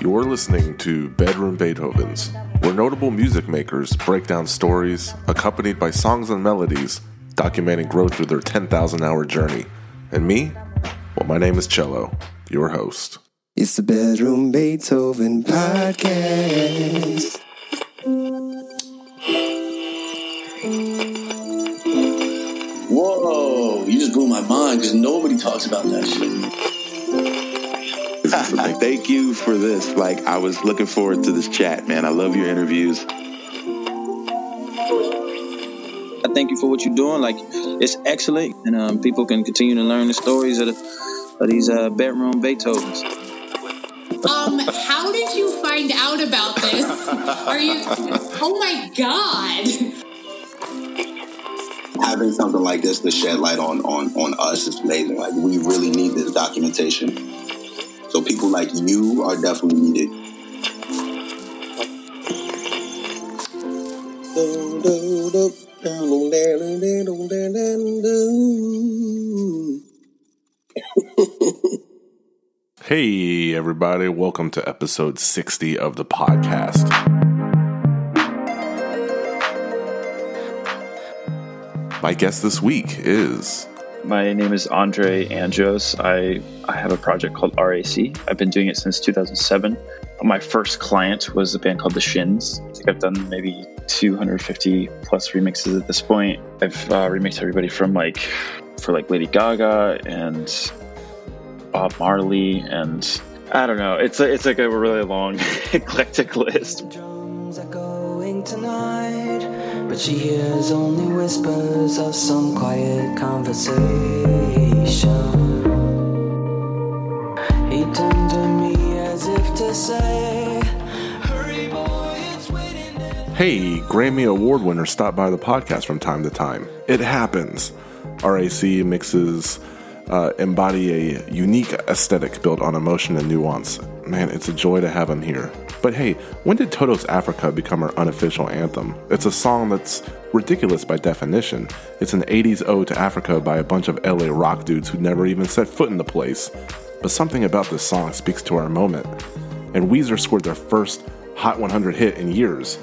You're listening to Bedroom Beethovens, where notable music makers break down stories accompanied by songs and melodies documenting growth through their 10,000 hour journey. And me? Well, my name is Cello, your host. It's the Bedroom Beethoven Podcast. Whoa, you just blew my mind because nobody talks about that shit. Thank you for this. Like, I was looking forward to this chat, man. I love your interviews. I thank you for what you're doing. Like, it's excellent, and um, people can continue to learn the stories of, the, of these uh, bedroom Beethovens. Um, how did you find out about this? Are you? Oh my god! having something like this to shed light on on on us is amazing. Like we really need this documentation. So people like you are definitely needed. Hey, everybody, welcome to episode 60 of the podcast. My guest this week is. My name is Andre Anjos. I, I have a project called RAC. I've been doing it since 2007. My first client was a band called The Shins. I think I've done maybe 250 plus remixes at this point. I've uh, remixed everybody from like, for like Lady Gaga and Bob Marley and I don't know. It's a, it's like a really long eclectic list. She hears only whispers of some quiet conversation. He turned to me as if to say, Hurry, boy, it's waiting. Hey, Grammy Award winners stop by the podcast from time to time. It happens. RAC mixes uh, embody a unique aesthetic built on emotion and nuance. Man, it's a joy to have him here. But hey, when did Toto's Africa become our unofficial anthem? It's a song that's ridiculous by definition. It's an 80s ode to Africa by a bunch of LA rock dudes who never even set foot in the place. But something about this song speaks to our moment. And Weezer scored their first Hot 100 hit in years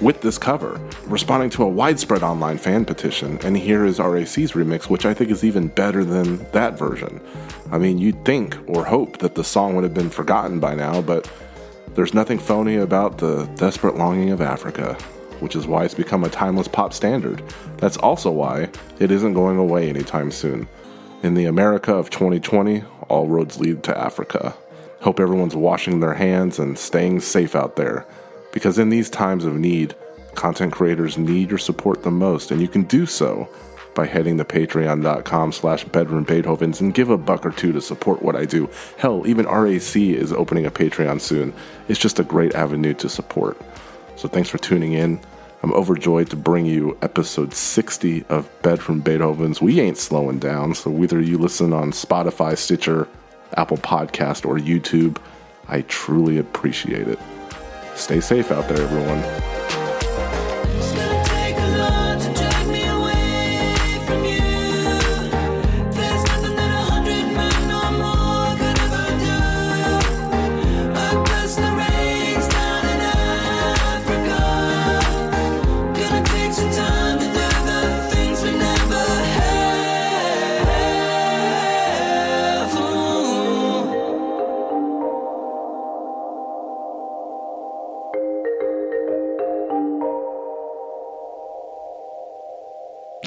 with this cover, responding to a widespread online fan petition. And here is RAC's remix, which I think is even better than that version. I mean, you'd think or hope that the song would have been forgotten by now, but there's nothing phony about the desperate longing of Africa, which is why it's become a timeless pop standard. That's also why it isn't going away anytime soon. In the America of 2020, all roads lead to Africa. Hope everyone's washing their hands and staying safe out there. Because in these times of need, content creators need your support the most, and you can do so by heading to patreon.com slash bedroom beethovens and give a buck or two to support what I do. Hell, even RAC is opening a Patreon soon. It's just a great avenue to support. So thanks for tuning in. I'm overjoyed to bring you episode 60 of Bedroom Beethovens. We ain't slowing down, so whether you listen on Spotify, Stitcher, Apple Podcast, or YouTube, I truly appreciate it. Stay safe out there, everyone.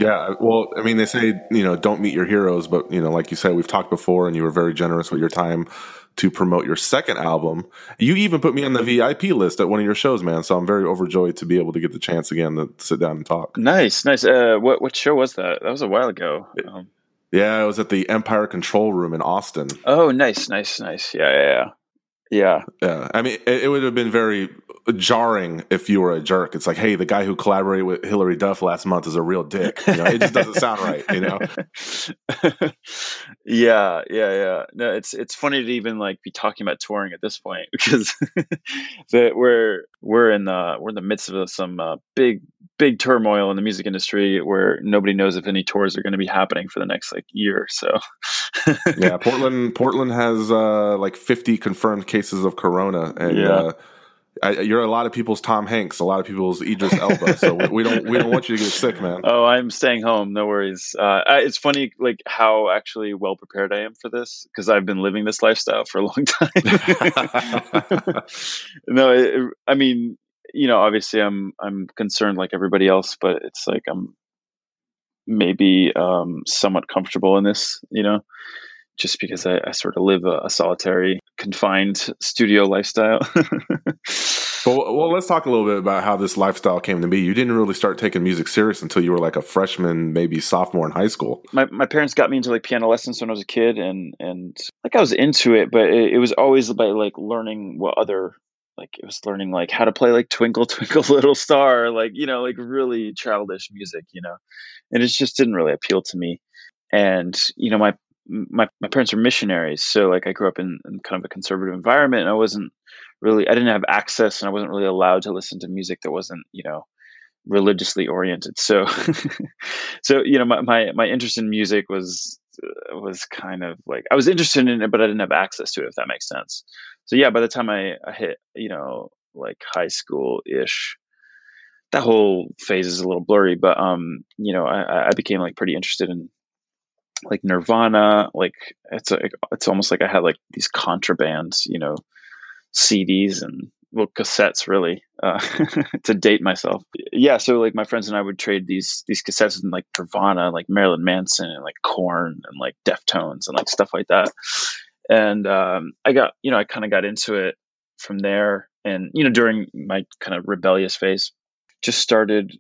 Yeah, well, I mean, they say, you know, don't meet your heroes, but, you know, like you said, we've talked before and you were very generous with your time to promote your second album. You even put me on the VIP list at one of your shows, man. So I'm very overjoyed to be able to get the chance again to sit down and talk. Nice, nice. Uh, what what show was that? That was a while ago. Um, Yeah, I was at the Empire Control Room in Austin. oh, nice, nice, nice. Yeah, yeah, yeah. Yeah. Yeah, I mean, it, it would have been very jarring if you were a jerk. It's like, hey, the guy who collaborated with Hilary Duff last month is a real dick. You know, it just doesn't sound right. You know, yeah, yeah, yeah. No, it's it's funny to even like be talking about touring at this point because that we're we're in the we're in the midst of some uh, big big turmoil in the music industry where nobody knows if any tours are going to be happening for the next like year. So yeah, Portland Portland has uh, like 50 confirmed cases of corona, and Yeah. uh, I, you're a lot of people's Tom Hanks, a lot of people's Idris Elba. so we, we don't we don't want you to get sick, man. Oh, I'm staying home. No worries. Uh, I, it's funny, like how actually well prepared I am for this because I've been living this lifestyle for a long time. no, it, I mean, you know, obviously, I'm I'm concerned like everybody else, but it's like I'm maybe um, somewhat comfortable in this, you know, just because I, I sort of live a, a solitary, confined studio lifestyle. Well, well, let's talk a little bit about how this lifestyle came to be. You didn't really start taking music serious until you were like a freshman, maybe sophomore in high school. my my parents got me into like piano lessons when I was a kid, and and like I was into it, but it, it was always by like learning what other like it was learning like how to play like Twinkle Twinkle Little Star, like you know like really childish music, you know, and it just didn't really appeal to me. And you know my my my parents are missionaries, so like I grew up in, in kind of a conservative environment, and I wasn't really I didn't have access, and I wasn't really allowed to listen to music that wasn't you know religiously oriented. So, so you know, my, my my interest in music was uh, was kind of like I was interested in it, but I didn't have access to it. If that makes sense. So yeah, by the time I, I hit you know like high school ish, that whole phase is a little blurry. But um, you know, I, I became like pretty interested in like Nirvana. Like it's a, it's almost like I had like these contrabands, you know, CDs and well cassettes really uh, to date myself. Yeah, so like my friends and I would trade these these cassettes and like Nirvana, like Marilyn Manson and like Korn and like Deftones and like stuff like that. And um, I got you know I kind of got into it from there, and you know during my kind of rebellious phase, just started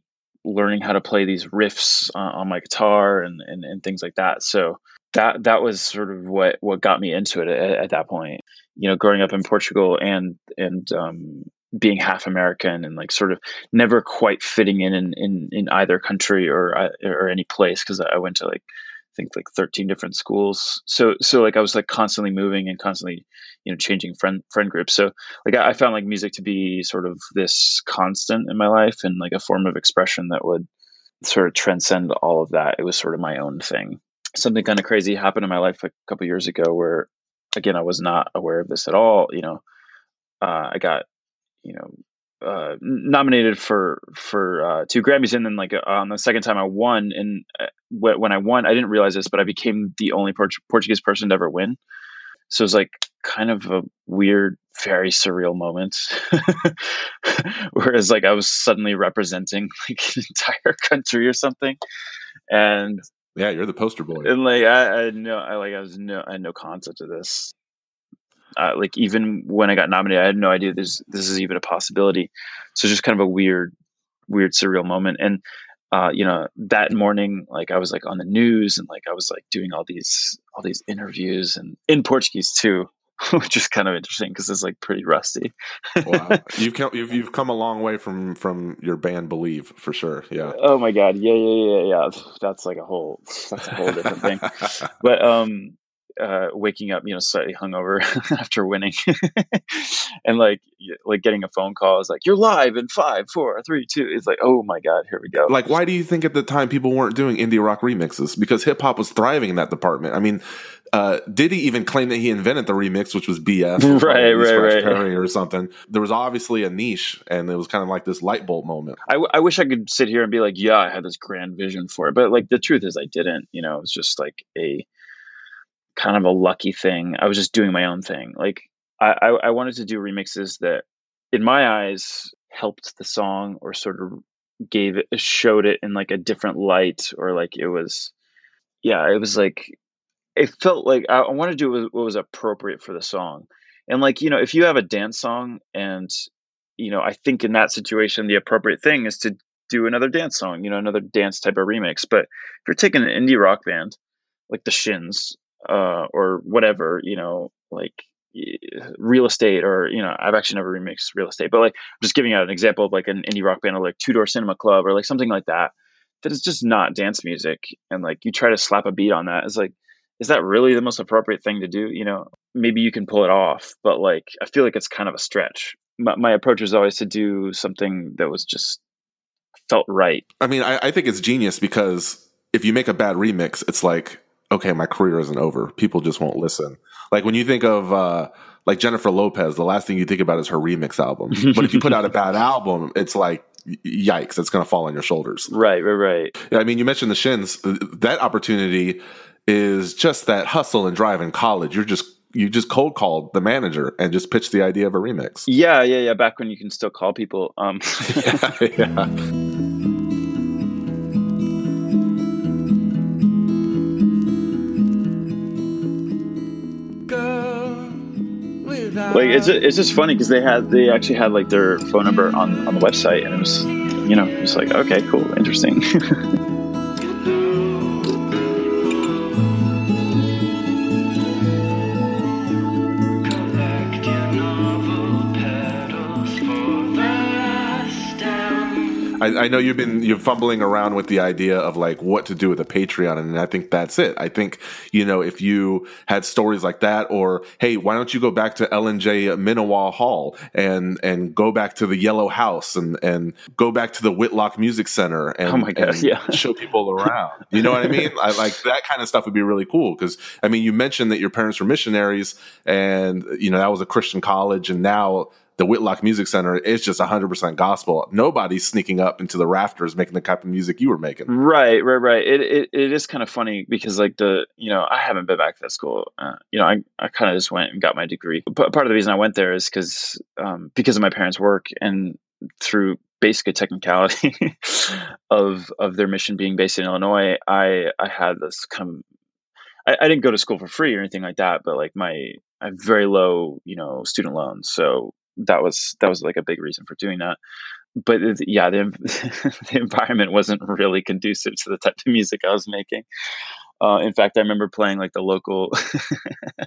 learning how to play these riffs on, on my guitar and, and and things like that. So that that was sort of what what got me into it at, at that point you know growing up in portugal and and um being half american and like sort of never quite fitting in in in, in either country or uh, or any place because i went to like i think like 13 different schools so so like i was like constantly moving and constantly you know changing friend friend groups. So like i, I found like music to be sort of this constant in my life and like a form of expression that would sort of transcend all of that. It was sort of my own thing. Something kind of crazy happened in my life a couple years ago where again i was not aware of this at all you know. Uh, i got you know uh, nominated for for uh, two grammys and then like uh, on the second time i won and uh, when i won i didn't realize this but i became the only Port- portuguese person to ever win so it was like kind of a weird very surreal moment whereas like i was suddenly representing like an entire country or something and Yeah, you're the poster boy. and like I, I had no, I like I was no, I had no concept of this. Uh, like even when I got nominated, I had no idea this this is even a possibility. So just kind of a weird, weird surreal moment. And uh, you know, that morning, like I was like on the news and like I was like doing all these all these interviews and in Portuguese too, which is kind of interesting because it's like pretty rusty. wow, you've come you've, you've come a long way from from your band Believe for sure. Yeah. Oh my god, yeah, yeah, yeah, yeah. That's like a whole that's a whole different thing. But um uh waking up, you know, slightly hungover after winning. and like like getting a phone call is like, You're live in five, four, three, two. It's like, oh my god, here we go. like why do you think at the time people weren't doing indie rock remixes because hip hop was thriving in that department i mean uh, did he even claim that he invented the remix which was bs or Right, right, Scratch right. Perry or something there was obviously a niche and it was kind of like this light bulb moment I, w- I wish I could sit here and be like, yeah, I had this grand vision for it, but like the truth is, I didn't. You know, it was just like a kind of a lucky thing. I was just doing my own thing. Like I, I, I wanted to do remixes that, in my eyes, helped the song or sort of gave it, showed it in like a different light, or like it was, yeah, it was like it felt like I, I wanted to do what what was appropriate for the song. And like you know, if you have a dance song and you know, I think in that situation, the appropriate thing is to do another dance song, you know, another dance type of remix. But if you're taking an indie rock band like the Shins uh, or whatever, you know, like real estate or you know i've actually never remixed real estate but like just giving out an example of like an indie rock band or like two door cinema club or like something like that that is just not dance music and like you try to slap a beat on that it's like is that really the most appropriate thing to do? You know maybe you can pull it off but like i feel like it's kind of a stretch. My, my approach was always to do something that was just felt right. I mean, I, I think it's genius because if you make a bad remix, it's like, okay, my career isn't over. People just won't listen. Like when you think of uh, like Jennifer Lopez, the last thing you think about is her remix album. but if you put out a bad album, it's like, yikes, it's going to fall on your shoulders. right right right I mean, you mentioned the Shins. That opportunity is just that hustle and drive in college. You're just you just cold called the manager and just pitched the idea of a remix. yeah yeah yeah back when you can still call people um yeah. Like it's it's just funny because they had they actually had like their phone number on on the website and it was you know it was like okay cool interesting I, I know you've been you're fumbling around with the idea of like what to do with a Patreon, and I think that's it. I think you know if you had stories like that, or hey, why don't you go back to Ellen J. Minawa Hall and and go back to the Yellow House and and go back to the Whitlock Music Center and, Oh my God, and yeah. show people around. You know what I mean? I like that kind of stuff would be really cool because I mean you mentioned that your parents were missionaries, and you know that was a Christian college, and now the Whitlock Music Center is just 100% gospel. Nobody's sneaking up into the rafters making the type of music you were making. right right right it, it it is kind of funny because like the you know i haven't been back to that school uh, you know i, I kind of just went and got my degree but part of the reason i went there is because um, because of my parents work and through basic technicality of of their mission being based in illinois i i had this kind of I, I didn't go to school for free or anything like that but like my i have very low you know student loans so that was that was like a big reason for doing that. But yeah the, the environment wasn't really conducive to the type of music i was making. Uh, in fact i remember playing like the local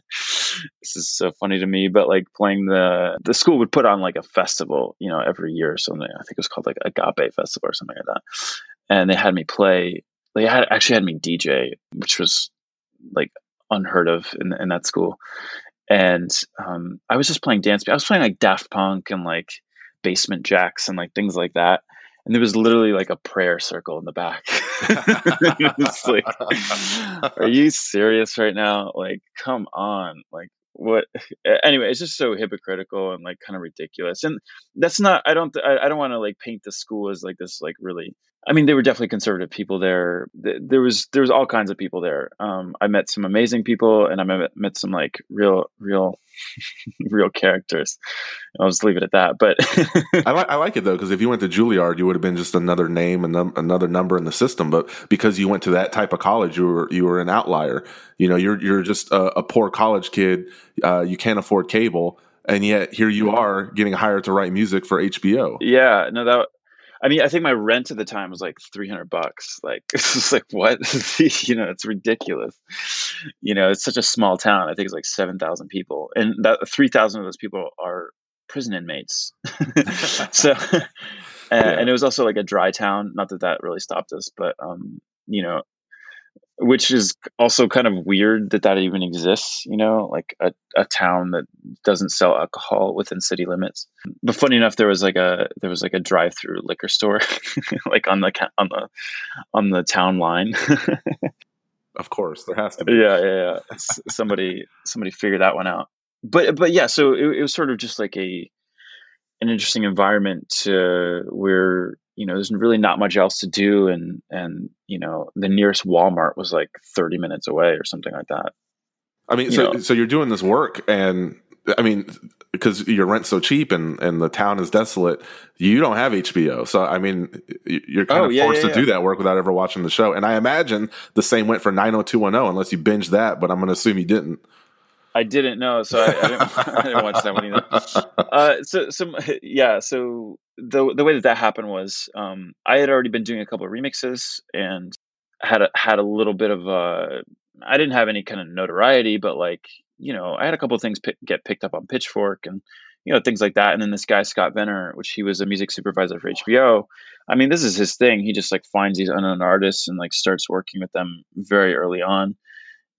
this is so funny to me but like playing the the school would put on like a festival you know every year or something. I think it was called like agape festival or something like that. And they had me play they had actually had me dj which was like unheard of in, in that school and um, I was just playing dance. I was playing like Daft Punk and like Basement Jaxx and like things like that. And there was literally like a prayer circle in the back. it's like, are you serious right now? Like, come on. Like, what? Anyway, it's just so hypocritical and like kind of ridiculous. And that's not. I don't. I, I don't want to like paint the school as like this like really I mean, there were definitely conservative people there. There was there was all kinds of people there. Um, I met some amazing people, and I met met some like real real real characters. I'll just leave it at that. But I, li- I like it though because if you went to Juilliard, you would have been just another name and num- another number in the system. But because you went to that type of college, you were you were an outlier. You know, you're you're just a, a poor college kid. Uh, you can't afford cable, and yet here you are getting hired to write music for HBO. yeah, no, that. I mean, I think my rent at the time was like three hundred bucks. Like, it's like what? you know, it's ridiculous. You know, it's such a small town. I think it's like seven thousand people, and that three thousand of those people are prison inmates. so, and, and it was also like a dry town. Not that that really stopped us, but um, you know, which is also kind of weird that that even exists. You know, like a, a town that doesn't sell alcohol within city limits. But funny enough, there was like a there was like a drive through liquor store, like on the on the on the town line. Of course, there has to be. yeah, yeah, yeah. Somebody somebody figured that one out. But but yeah, so it, it was sort of just like a an interesting environment to where you know there's really not much else to do, and and you know the nearest Walmart was like 30 minutes away or something like that. I mean, You so know. so you're doing this work, and I mean, because your rent's so cheap and and the town is desolate, you don't have HBO. So I mean, you're kind Oh, of yeah, forced yeah, to do that work without ever watching the show. And I imagine the same went for 90210, unless you binged that. But I'm going to assume you didn't. I didn't know, so I, I, didn't, I didn't watch that one either. Uh, so, so yeah, so the the way that that happened was um, I had already been doing a couple of remixes and had a, had a little bit of uh, I didn't have any kind of notoriety, but like you know, I had a couple of things get picked up on Pitchfork and you know things like that. And then this guy Scott Vener, which he was a music supervisor for HBO. I mean, this is his thing. He just like finds these unknown artists and like starts working with them very early on.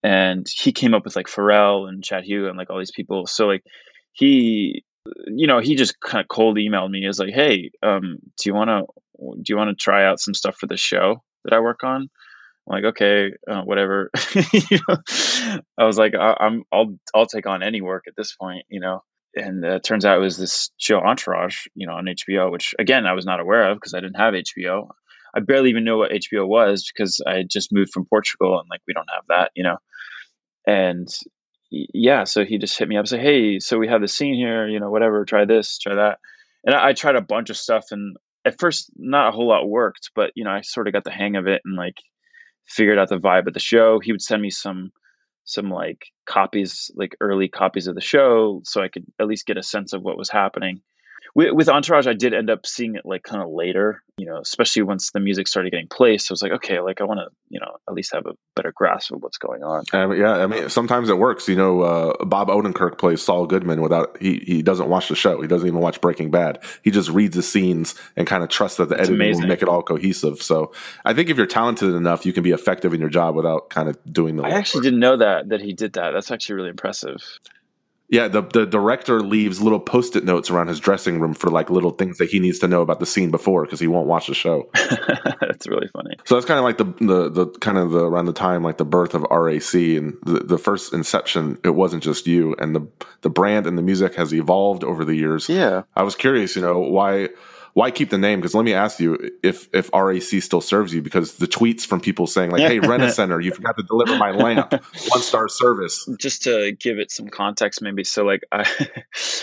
And he came up with like Pharrell and Chad Hugo and like all these people. So like he, you know, he just kind of cold emailed me as like, hey, um, do you want to do you want to try out some stuff for the show that I work on? I'm like, okay, uh, whatever. I was like, I, I'm, I'll, I'll take on any work at this point, you know. And uh, it turns out it was this show Entourage, you know, on HBO, which again I was not aware of because I didn't have HBO. I barely even know what HBO was because I had just moved from Portugal and like we don't have that, you know. And yeah, so he just hit me up and said, "Hey, so we have the scene here, you know, whatever. Try this, try that." And I, I tried a bunch of stuff, and at first, not a whole lot worked, but you know, I sort of got the hang of it and like figured out the vibe of the show. He would send me some some like copies, like early copies of the show, so I could at least get a sense of what was happening. With, with Entourage, I did end up seeing it like kind of later, you know, especially once the music started getting placed. I was like, okay, like I want to, you know, at least have a better grasp of what's going on. Um, yeah, I mean, sometimes it works. You know, uh, Bob Odenkirk plays Saul Goodman without he he doesn't watch the show. He doesn't even watch Breaking Bad. He just reads the scenes and kind of trusts that the editing amazing. will make it all cohesive. So I think if you're talented enough, you can be effective in your job without kind of doing the. I actually didn't know that that he did that. That's actually really impressive. Yeah, the the director leaves little post-it notes around his dressing room for like little things that he needs to know about the scene before because he won't watch the show. That's really funny. So that's kind of like the, the the kind of the around the time like the birth of RAC and the, the first inception. It wasn't just you, and the the brand and the music has evolved over the years. Yeah. I was curious, you know, why why keep the name? Because let me ask you if if RAC still serves you, because the tweets from people saying like, "Hey, Rena Center, you forgot to deliver my lamp, one star service." just to give it some context maybe so like i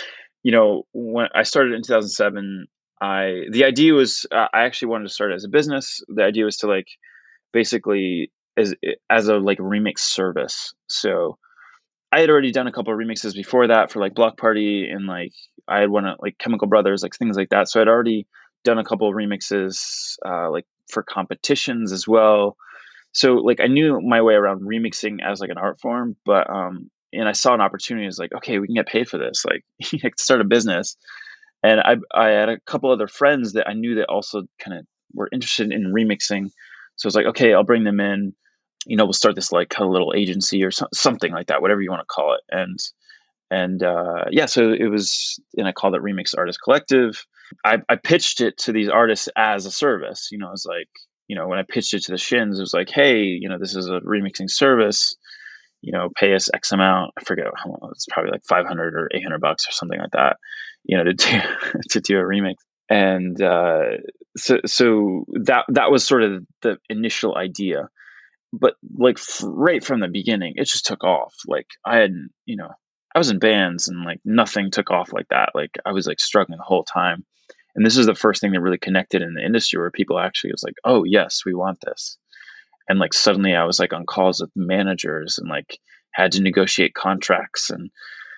you know when i started in 2007 i the idea was uh, i actually wanted to start as a business the idea was to like basically as as a like remix service so i had already done a couple of remixes before that for like block party and like i had one of like chemical brothers like things like that so i'd already done a couple of remixes uh, like for competitions as well so like I knew my way around remixing as like an art form, but um and I saw an opportunity as like, okay, we can get paid for this. Like I start a business. And I I had a couple other friends that I knew that also kind of were interested in remixing. So I was like, okay, I'll bring them in. You know, we'll start this like of little agency or so, something like that, whatever you want to call it. And and uh, yeah, so it was, and I called it Remix Artist Collective. I, I pitched it to these artists as a service. You know, I was like, you know, when I pitched it to the Shins, it was like, hey, you know, this is a remixing service. You know, pay us X amount. I forget how much. It's probably like five hundred or eight hundred bucks or something like that. You know, to do to do a remix. And uh, so, so that that was sort of the initial idea. But like f- right from the beginning, it just took off. Like I had, you know, I was in bands and like nothing took off like that. Like I was like struggling the whole time. And this is the first thing that really connected in the industry where people actually was like oh yes we want this. And like suddenly i was like on calls with managers and like had to negotiate contracts and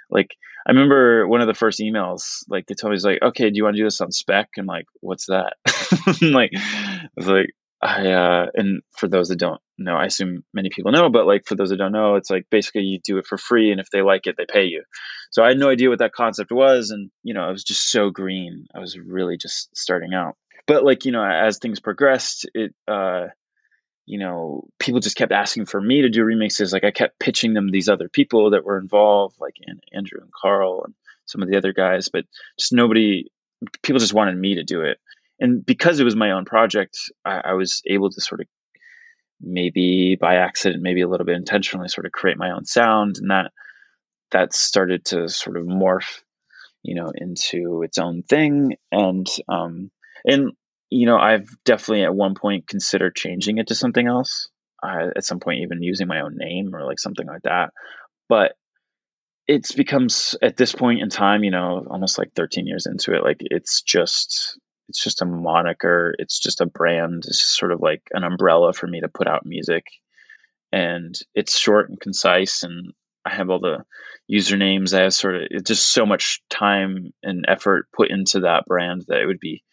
like i remember one of the first emails like they told me was like okay do you want to do this on spec? And like what's that? Like i was like i uh and for those that don't know i assume many people know but like for those that don't know it's like basically you do it for free and if they like it they pay you so I had no idea what that concept was, and you know, I was just so green. I was really just starting out. But like you know, as things progressed, it uh, you know, people just kept asking for me to do remixes. Like I kept pitching them these other people that were involved, like Andrew and Carl and some of the other guys, but just nobody. People just wanted me to do it, and because it was my own project, I, I was able to sort of maybe by accident, maybe a little bit intentionally, sort of create my own sound, and that that started to sort of morph, you know, into its own thing. And um, and you know, I've definitely at one point considered changing it to something else. Uh, at some point, even using my own name or like something like that. But it's becomes at this point in time, you know, almost like 13 years into it, like it's just it's just a moniker. It's just a brand. It's just sort of like an umbrella for me to put out music. And it's short and concise and I have all the usernames. I have sort of it's just so much time and effort put into that brand that it would be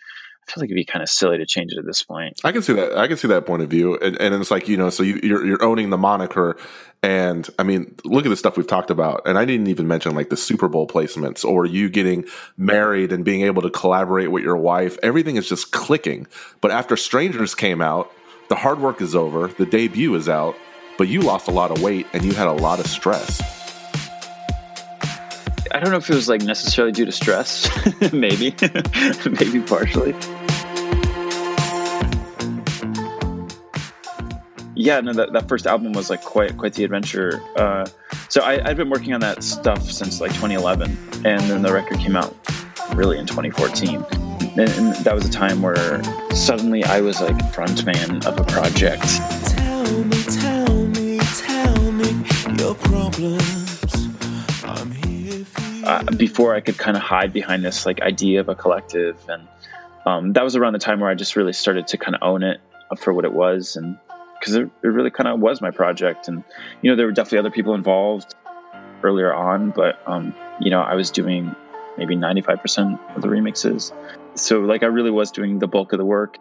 I feel like it'd be kind of silly to change it at this point. I can see that. I can see that point of view, and, and it's like you know, so you, you're you're owning the moniker, and I mean, look at the stuff we've talked about, and I didn't even mention like the Super Bowl placements or you getting married and being able to collaborate with your wife. Everything is just clicking. But after Strangers came out, the hard work is over. The debut is out, but you lost a lot of weight and you had a lot of stress. I don't know if it was like necessarily due to stress, maybe, maybe partially. Yeah, no, that, that first album was like quite quite the adventure. Uh, so I, I'd been working on that stuff since like 2011, and then the record came out really in 2014. And, and that was a time where suddenly I was like frontman of a project. Tell me, tell me, tell me your problems. I'm here. Uh, before I could kind of hide behind this like idea of a collective, and um, that was around the time where I just really started to kind of own it for what it was, and because it, it really kind of was my project, and you know there were definitely other people involved earlier on, but um, you know I was doing maybe ninety five percent of the remixes, so like I really was doing the bulk of the work.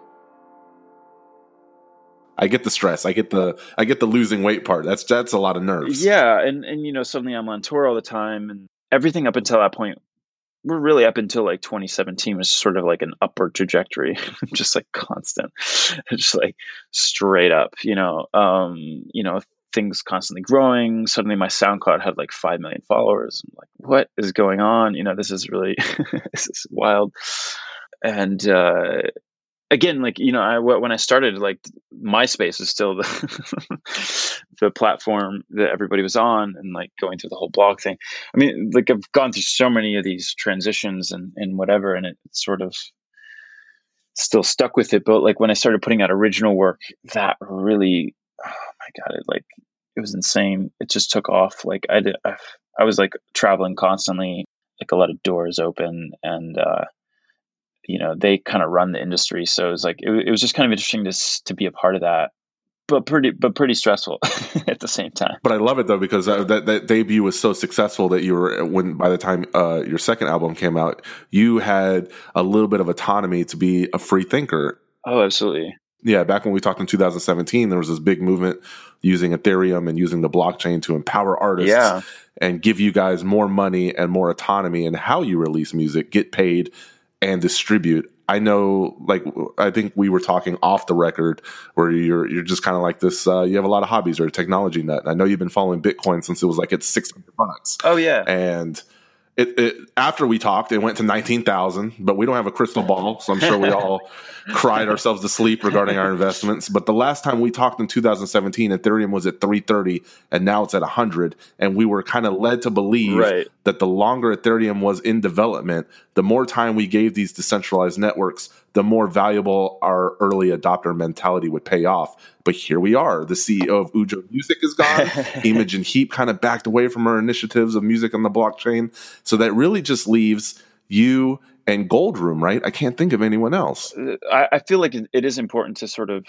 I get the stress. I get the I get the losing weight part. That's that's a lot of nerves. Yeah, and and you know suddenly I'm on tour all the time, and everything up until that point, we're really up until like 2017 was sort of like an upward trajectory, just like constant, just like straight up. You know, um, you know things constantly growing. Suddenly my SoundCloud had like five million followers. I'm like, what is going on? You know, this is really this is wild. And uh, again, like you know, I when I started, like MySpace is still the the platform that everybody was on, and like going through the whole blog thing. I mean, like I've gone through so many of these transitions and and whatever, and it sort of still stuck with it. But like when I started putting out original work, that really, oh my god, it like it was insane. It just took off. Like I did, I, I was like traveling constantly, like a lot of doors open, and uh, you know they kind of run the industry. So it was like it, it was just kind of interesting to to be a part of that, but pretty but pretty stressful at the same time. But I love it though because uh, that that debut was so successful that you were when by the time uh, your second album came out, you had a little bit of autonomy to be a free thinker. Oh, absolutely. Yeah, back when we talked in 2017, there was this big movement using Ethereum and using the blockchain to empower artists Yeah. and give you guys more money and more autonomy in how you release music, get paid, and distribute. I know, like, I think we were talking off the record where you're you're just kind of like this. Uh, you have a lot of hobbies or a technology nut. I know you've been following Bitcoin since it was like it's six hundred bucks, Oh yeah. and it, it after we talked, it went to nineteen thousand. But we don't have a crystal ball, so I'm sure we all cried ourselves to sleep regarding our investments. But the last time we talked in 2017, Ethereum was at 330, and now it's at 100. And we were kind of led to believe Right. that the longer Ethereum was in development, the more time we gave these decentralized networks, the more valuable our early adopter mentality would pay off. But here we are. The CEO of Ujo Music is gone. Imogen Heap kind of backed away from her initiatives of music on the blockchain. So that really just leaves you and Goldroom, right? I can't think of anyone else. I, I feel like it, it is important to sort of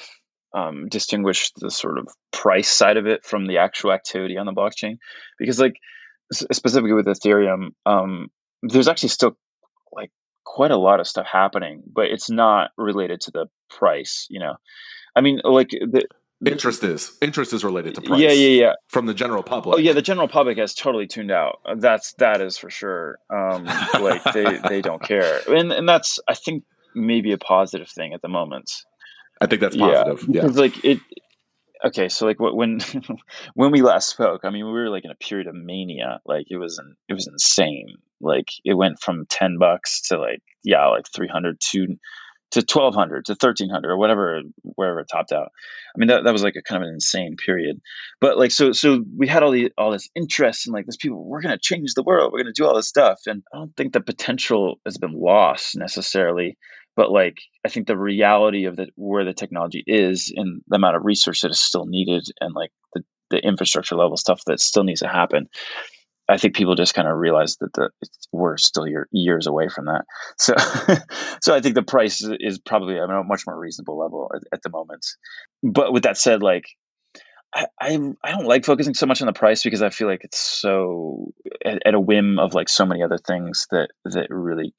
um, distinguish the sort of price side of it from the actual activity on the blockchain, because like specifically with Ethereum, um, there's actually still like quite a lot of stuff happening, but it's not related to the price. You know, I mean, like the, Interest is interest is related to price. yeah, yeah, yeah. From the general public. Oh yeah, the general public has totally tuned out. Uh, That's that is for sure. Um, like they they don't care, and and that's I think maybe a positive thing at the moment. I think that's positive. Yeah. because like it. Okay, so like when when we last spoke, I mean, we were like in a period of mania. Like it was in, it was insane. Like it went from ten bucks to like yeah, like three hundred to to twelve hundred to thirteen hundred or whatever wherever it topped out. I mean, that, that was like a kind of an insane period. But like so so we had all the all this interest and like this people we're gonna change the world, we're gonna do all this stuff, and I don't think the potential has been lost necessarily but like i think the reality of the where the technology is and the amount of research that is still needed and like the, the infrastructure level stuff that still needs to happen i think people just kind of realize that the we're still year, years away from that so so i think the price is, is probably at a much more reasonable level at, at the moment but with that said like I, I I don't like focusing so much on the price because I feel like it's so at, at a whim of like so many other things that that really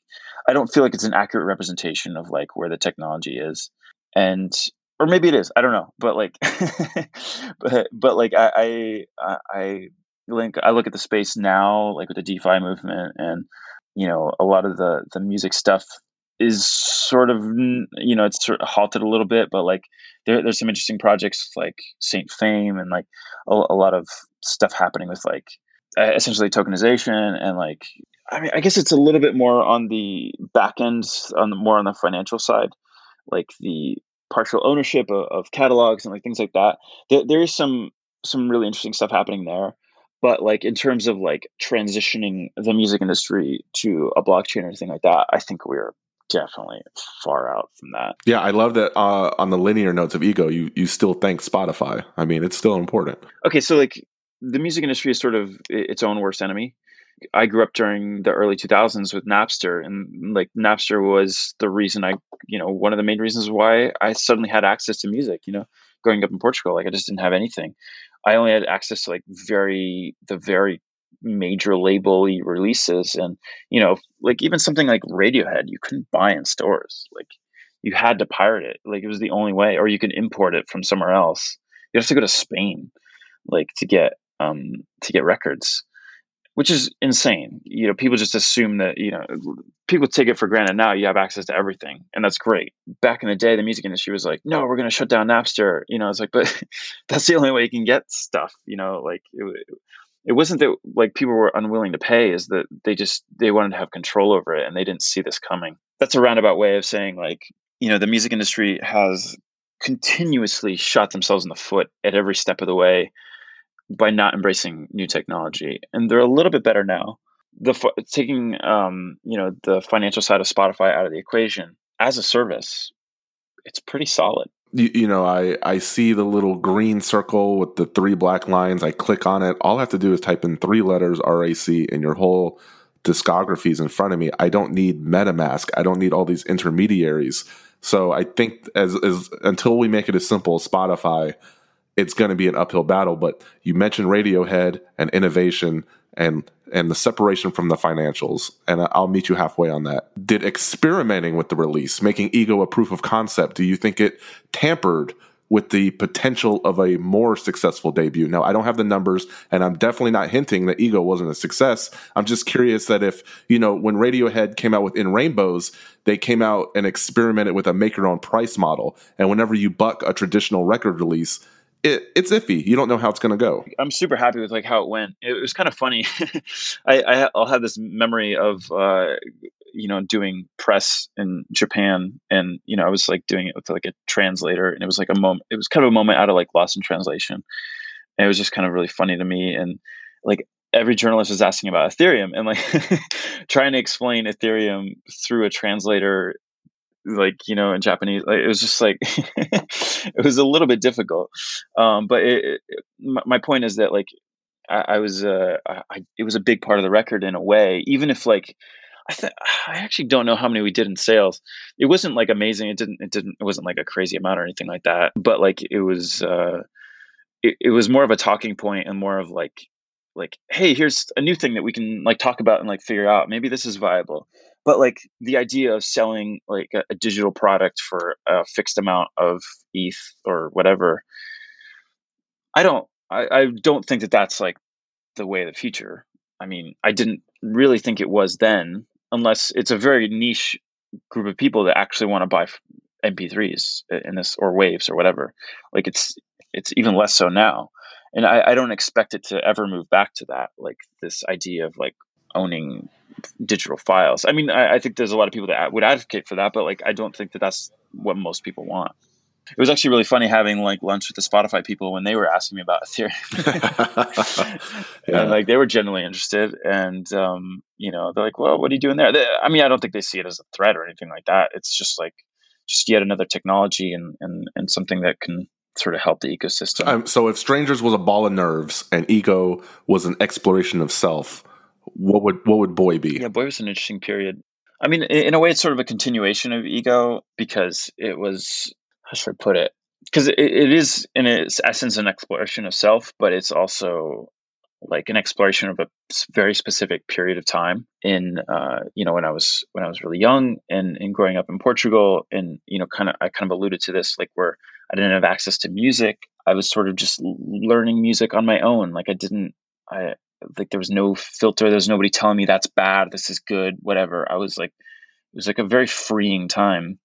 I don't feel like it's an accurate representation of like where the technology is, and or maybe it is. I don't know, but like, but but like I I I link I look at the space now, like with the DeFi movement, and you know a lot of the the music stuff is sort of you know it's sort of halted a little bit, but like there, there's some interesting projects like Saint Fame and like a, a lot of stuff happening with like essentially tokenization and like I mean I guess it's a little bit more on the back end on the more on the financial side, like the partial ownership of, of catalogs and like things like that. There, there is some some really interesting stuff happening there but like in terms of like transitioning the music industry to a blockchain or anything like that i think we're definitely far out from that Yeah, I love that uh, on the liner notes of ego, you you still thank Spotify. I mean, it's still important. okay so like the music industry is sort of its own worst enemy i grew up during the early 2000s with napster and like napster was the reason i you know one of the main reasons why i suddenly had access to music you know growing up in portugal like i just didn't have anything i only had access to like very the very major label releases and you know like even something like radiohead you couldn't buy in stores. Like you had to pirate it. Like it was the only way. Or you could import it from somewhere else. You have to go to spain like to get um to get records which is insane. You know people just assume that you know people take it for granted now you have access to everything and that's great. Back in the day the music industry was like no we're going to shut down napster. You know it's like but that's the only way you can get stuff you know like it, it wasn't that like people were unwilling to pay is that they just they wanted to have control over it and they didn't see this coming. That's a roundabout way of saying like you know the music industry has continuously shot themselves in the foot at every step of the way by not embracing new technology and they're a little bit better now the taking um you know the financial side of spotify out of the equation as a service it's pretty solid You, you know, I I see the little green circle with the three black lines. I click on it. All I have to do is type in three letters RAC, and your whole discography is in front of me. I don't need MetaMask. I don't need all these intermediaries. So I think as as until we make it as simple as Spotify, it's going to be an uphill battle. But you mentioned Radiohead and innovation and and the separation from the financials, and I'll meet you halfway on that. Did experimenting with the release, making Ego a proof of concept, do you think it tampered with the potential of a more successful debut? Now, I don't have the numbers, and I'm definitely not hinting that Ego wasn't a success. I'm just curious that if you know when Radiohead came out with In Rainbows, they came out and experimented with a make your own price model, and whenever you buck a traditional record release it, it's iffy. You don't know how it's going to go. I'm super happy with like how it went. It was kind of funny. I, I I'll have this memory of uh, you know doing press in Japan, and you know I was like doing it with like a translator, and it was like a moment. It was kind of a moment out of like Lost in Translation. And it was just kind of really funny to me, and like every journalist was asking about Ethereum, and like trying to explain Ethereum through a translator like you know in japanese like, it was just like it was a little bit difficult um but it, it, my, point is that like i, I was uh I, it was a big part of the record in a way even if like I th- I actually don't know how many we did in sales. It wasn't like amazing. It didn't. It didn't. It wasn't like a crazy amount or anything like that. But like it was. Uh, it, it was more of a talking point and more of like, like, hey, here's a new thing that we can like talk about and like figure out. Maybe this is viable but like the idea of selling like a, a, digital product for a fixed amount of ETH or whatever, I don't, I, I don't think that that's like the way of the future. I mean, I didn't really think it was then, unless it's a very niche group of people that actually want to buy MP3s in this or waves or whatever. Like it's it's even less so now, and I, I don't expect it to ever move back to that. Like this idea of like owning digital files. I mean, I, I, think there's a lot of people that would advocate for that, but like, I don't think that that's what most people want. It was actually really funny having like lunch with the Spotify people when they were asking me about Ethereum. yeah. And like they were genuinely interested, and um, you know, they're like, "Well, what are you doing there?" They, I mean, I don't think they see it as a threat or anything like that. It's just like just yet another technology and and and something that can sort of help the ecosystem. Um, so, if Strangers was a ball of nerves and Ego was an exploration of self, what would what would boy be? Yeah boy was an interesting period. I mean in a way it's sort of a continuation of ego because it was how should i put it? Because it, it is in its essence an exploration of self but it's also like an exploration of a very specific period of time in uh, you know when I was when I was really young and and growing up in Portugal. And you know kind of I kind of alluded to this like where I didn't have access to music. I was sort of just learning music on my own. Like I didn't I like there was no filter there was nobody telling me that's bad this is good whatever I was like it was like a very freeing time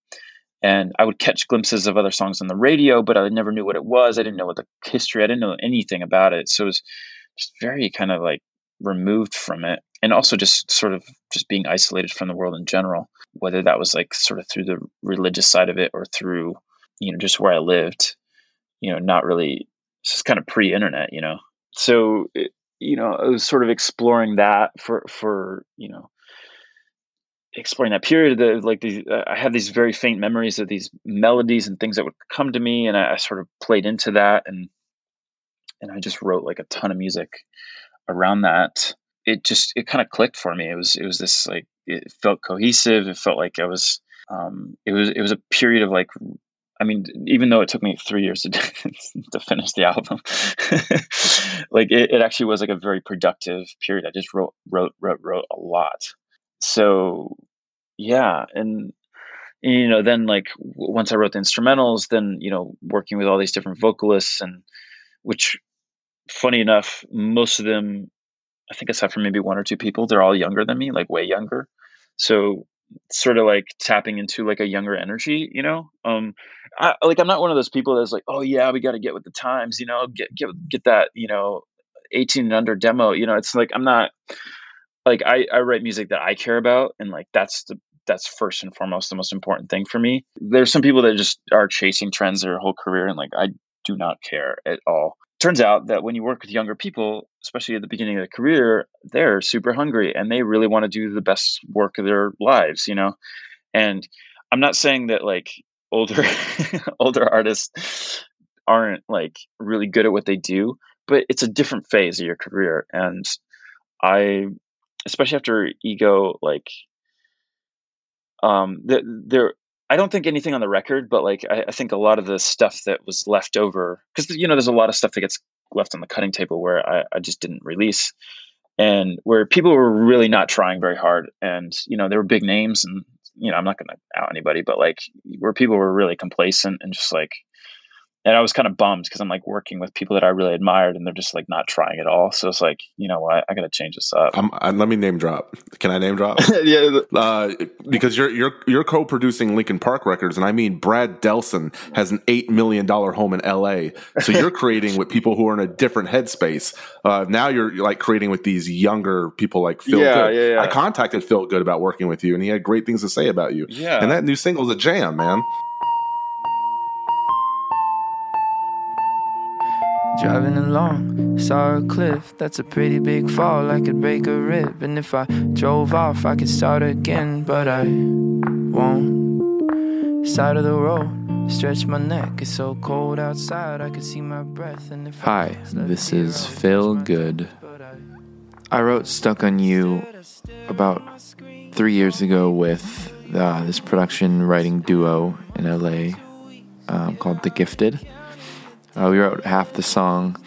and I would catch glimpses of other songs on the radio, but I never knew what it was. I didn't know what the history. I didn't know anything about it, so it was just very kind of like removed from it, and also just sort of just being isolated from the world in general. Whether that was like sort of through the religious side of it or through you know just where I lived, you know, not really. Just kind of pre-internet, you know. So it, you know, I was sort of exploring that for for you know exploring that period the like these uh, i have these very faint memories of these melodies and things that would come to me and I, I sort of played into that and and i just wrote like a ton of music around that. It just it kind of clicked for me. It was it was this like it felt cohesive. It felt like i was um it was it was a period of like I mean, even though it took me three years to to finish the album, like it, it actually was like a very productive period. I just wrote, wrote, wrote, wrote a lot. So, yeah, and you know, then like once I wrote the instrumentals, then you know, working with all these different vocalists, and which, funny enough, most of them, I think aside from maybe one or two people, they're all younger than me, like way younger. So sort of like tapping into like a younger energy, you know. Um, I, like I'm not one of those people that's like, oh yeah, we got to get with the times, you know, get get get that, you know, 18 and under demo. You know, it's like I'm not like I I write music that I care about, and like that's the that's first and foremost the most important thing for me. There's some people that just are chasing trends their whole career, and like I do not care at all. Turns out that when you work with younger people, especially at the beginning of their career, they're super hungry and they really want to do the best work of their lives, you know. And I'm not saying that like older older artists aren't like really good at what they do, but it's a different phase of your career. And I, especially after Ego, like, um, th- there, I don't think anything on the record, but like, I, I think a lot of the stuff that was left over, because you know, there's a lot of stuff that gets left on the cutting table where I, I just didn't release, and where people were really not trying very hard, and you know, there were big names, and you know, I'm not going to out anybody, but like, where people were really complacent and just like and I was kind of bummed because I'm like working with people that I really admired, and they're just like not trying at all. So it's like, you know what, I got to change this up. Um, uh, let me name drop. Can I name drop? yeah, uh, because you're you're you're co-producing Linkin Park Records, and I mean Brad Delson has an eight million dollar home in L.A. So you're creating with people who are in a different headspace. Uh, now you're, you're like creating with these younger people like Phil Yeah, Good. yeah, yeah. I contacted Phil Good about working with you, and he had great things to say about you. Yeah. and that new single's a jam, man. Driving along, saw a cliff. That's a pretty big fall. I could break a rib. And if I drove off, I could start again. But I won't. Side of the road, stretch my neck. It's so cold outside, I could see my breath. And if Hi, this is Phil Good. I I wrote Stuck on You about three years ago with uh, this production writing duo in LA um, called The Gifted. Uh, we wrote half the song,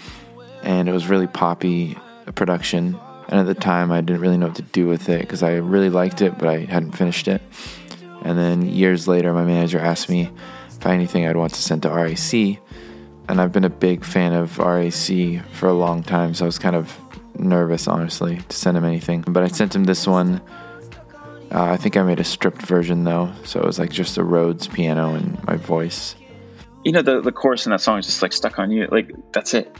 and it was really poppy production. And at the time, I didn't really know what to do with it because I really liked it, but I hadn't finished it. And then years later, my manager asked me if I had anything I'd want to send to RAC. And I've been a big fan of RAC for a long time, so I was kind of nervous, honestly, to send him anything. But I sent him this one. Uh, I think I made a stripped version though, so it was like just a Rhodes piano and my voice. You know, the the chorus in that song is just like stuck on you. Like that's it.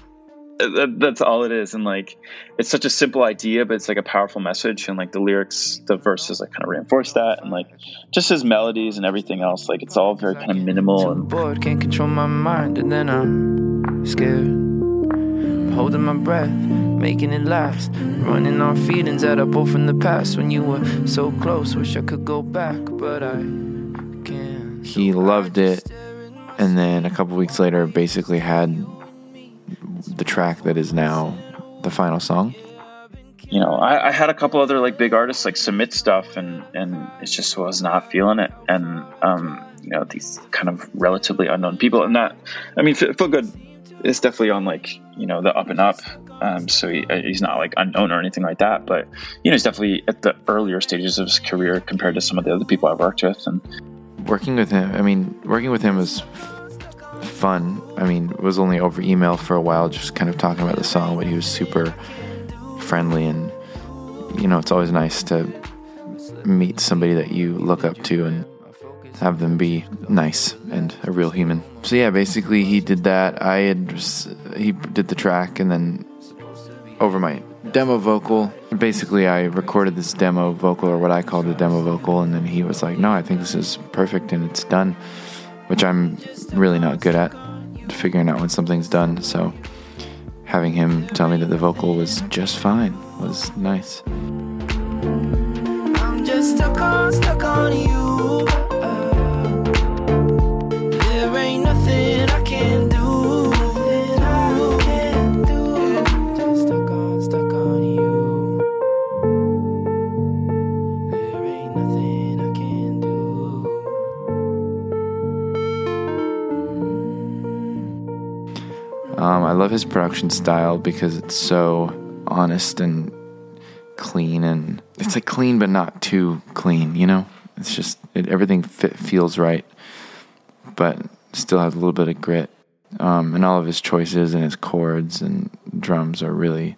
That, that's all it is, and like it's such a simple idea, but it's like a powerful message, and like the lyrics, the verses, like kind of reinforce that, and like just his melodies and everything else, like it's all very kind of minimal Too and bored, can't control my mind, and then I'm scared. Holding my breath, making it last. Running on feelings that are both from the past. When you were so close, wish I could go back, but I can't. He loved it, and then a couple weeks later, basically had the track that is now the final song. you know, I, I had a couple other like big artists like submit stuff, and and it just was not feeling it, and um, you know, these kind of relatively unknown people, and that, I mean, Phil Good is definitely on like you know the up and up. Um, so he, he's not like unknown or anything like that, but you know he's definitely at the earlier stages of his career compared to some of the other people I've worked with. And working with him, I mean, working with him was fun. I mean, it was only over email for a while, just kind of talking about the song, but he was super friendly and you know, it's always nice to meet somebody that you look up to and have them be nice and a real human. So yeah, basically he did that. I had he did the track and then over my demo vocal. Basically, I recorded this demo vocal or what I called the demo vocal and then he was like, "No, I think this is perfect and it's done." Which I'm really not good at figuring out when something's done. So having him tell me that the vocal was just fine was nice. His production style because it's so honest and clean, and it's like clean but not too clean. You know, it's just it, everything fit, feels right, but still has a little bit of grit. Um, and all of his choices and his chords and drums are really,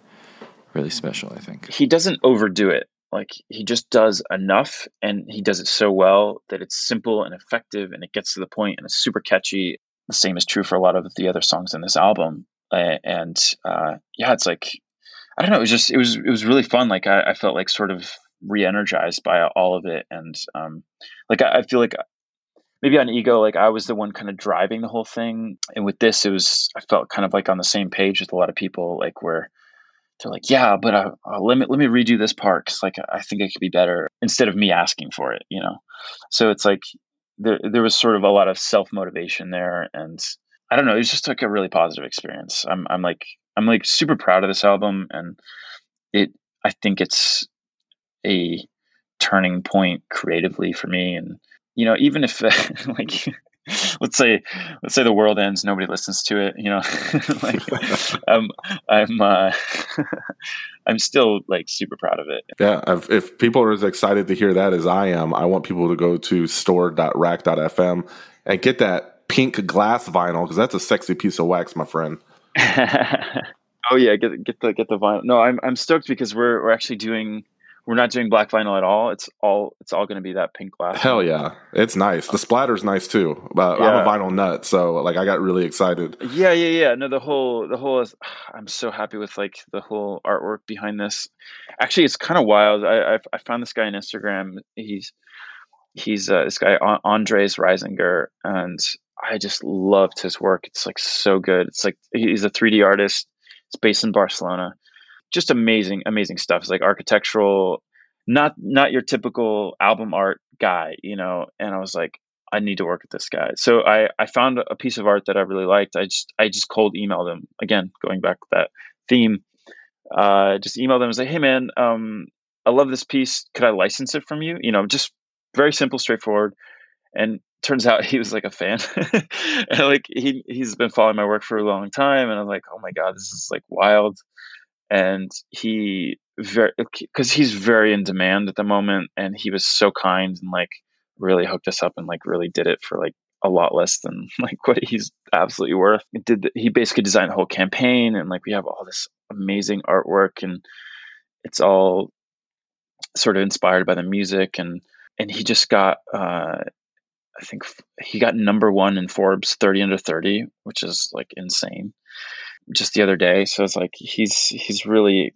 really special. I think. he doesn't overdo it. Like he just does enough, and he does it so well that it's simple and effective, and it gets to the point, and it's super catchy. The same is true for a lot of the other songs in this album. And uh, yeah, it's like I don't know. It was just it was it was really fun. Like I, I felt like sort of re-energized by all of it, and um, like I, I feel like maybe on ego, like I was the one kind of driving the whole thing, and with this, it was I felt kind of like on the same page with a lot of people, like where they're like, yeah, but uh, uh, let me let me redo this part because like I think it could be better instead of me asking for it, you know. So it's like there there was sort of a lot of self motivation there, and I don't know, it was just like a really positive experience. I'm I'm like I'm like super proud of this album, and it I think it's a turning point creatively for me, and you know even if like let's say let's say the world ends nobody listens to it you know like i'm i'm uh i'm still like super proud of it Yeah, if, if people are as excited to hear that as I am, I want people to go to store.rac.fm and get that pink glass vinyl because that's a sexy piece of wax, my friend. oh yeah get get the get the vinyl no i'm i'm stoked because we're we're actually doing we're not doing black vinyl at all it's all it's all going to be that pink glass Hell yeah, it's nice. The splatter's nice too. But Yeah. I'm a vinyl nut, so like I got really excited. Yeah, yeah, yeah. No, the whole the whole is I'm so happy with like the whole artwork behind this. Actually, it's kind of wild. I I, I found this guy on Instagram. He's he's uh, this guy An- Andres Reisinger, and I just loved his work. It's like so good. It's like he's a 3D artist. It's based in Barcelona. Just amazing, amazing stuff. It's like architectural, not not your typical album art guy, you know. And I was like, I need to work with this guy. So I, I found a piece of art that I really liked. I just I just cold emailed him again, going back to that theme. Uh, just emailed him and like, hey man, um, I love this piece. Could I license it from you? You know, just very simple, straightforward. And turns out he was like a fan, and like he he's been following my work for a long time. And I'm like, oh my god, this is like wild. And he very because he's very in demand at the moment, and he was so kind and like really hooked us up and like really did it for like a lot less than like what he's absolutely worth. He did the, he basically designed the whole campaign and like we have all this amazing artwork and it's all sort of inspired by the music and and he just got uh I think he got number 1 in Forbes 30 under 30, which is like insane. Just the other day, so it's like he's he's really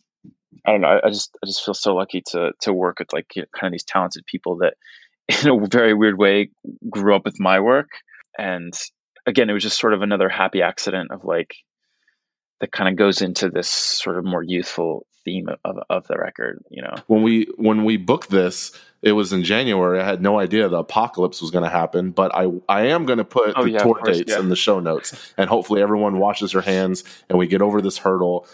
I don't know. I, just I just feel so lucky to to work with like kind of these talented people that, in a very weird way, grew up with my work. And again, it was just sort of another happy accident of like that kind of goes into this sort of more youthful theme of, of the record. You know, When we when we booked this, it was in January. I had no idea the apocalypse was going to happen, but I I am going to put Oh, the yeah, tour course, dates yeah. in the show notes, and hopefully everyone washes their hands and we get over this hurdle.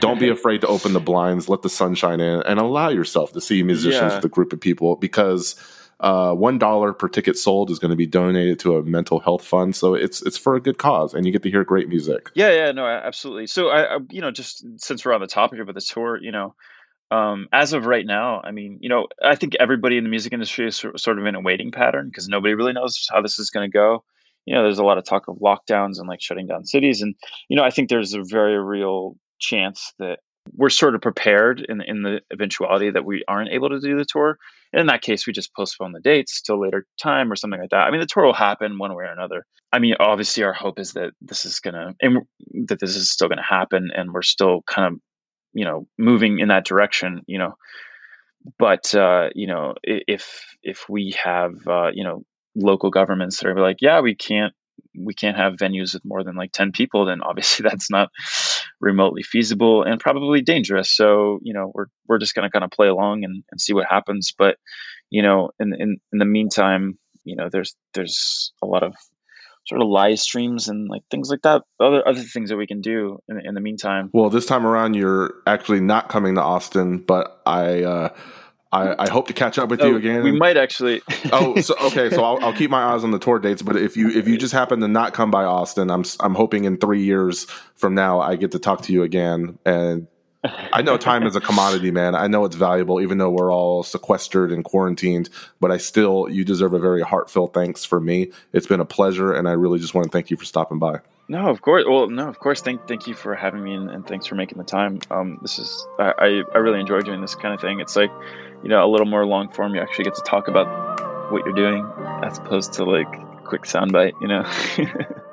Don't be afraid to open the blinds, let the sunshine in, and allow yourself to see musicians Yeah. with a group of people because uh, one dollar per ticket sold is going to be donated to a mental health fund. So it's it's for a good cause, and you get to hear great music. Yeah, yeah, no, absolutely. So I, I you know, just since we're on the topic of the tour, you know, um, as of right now, I mean, you know, I think everybody in the music industry is sort of in a waiting pattern because nobody really knows how this is going to go. You know, there's a lot of talk of lockdowns and like shutting down cities, and you know, I think there's a very real chance that we're sort of prepared in in the eventuality that we aren't able to do the tour. And in that case, we just postpone the dates till later time or something like that. I mean, the tour will happen one way or another. I mean, obviously, our hope is that this is gonna and that this is still gonna happen, and we're still kind of you know moving in that direction. You know, but uh, you know, if if we have uh, you know local governments that are like, yeah, we can't we can't have venues with more than like 10 people then obviously that's not remotely feasible and probably dangerous so you know we're we're just going to kind of play along and, and see what happens but you know in in in the meantime you know there's there's a lot of sort of live streams and like things like that other other things that we can do in, in the meantime Well, this time around, you're actually not coming to Austin, but I uh, I, I hope to catch up with you Oh, again. we might actually oh, so, okay. So I'll, I'll keep my eyes on the tour dates. But if you if you just happen to not come by Austin, I'm I'm hoping in three years from now I get to talk to you again. And I know time is a commodity, man. I know it's valuable, even though we're all sequestered and quarantined. But I still, you deserve a very heartfelt thanks for me. It's been a pleasure, and I really just want to thank you for stopping by. No, of course. Well, no, of course. Thank, thank you for having me, and, and thanks for making the time. Um, this is, I, I, really enjoy doing this kind of thing. It's like, you know, a little more long form. You actually get to talk about what you're doing, as opposed to like quick soundbite. You know.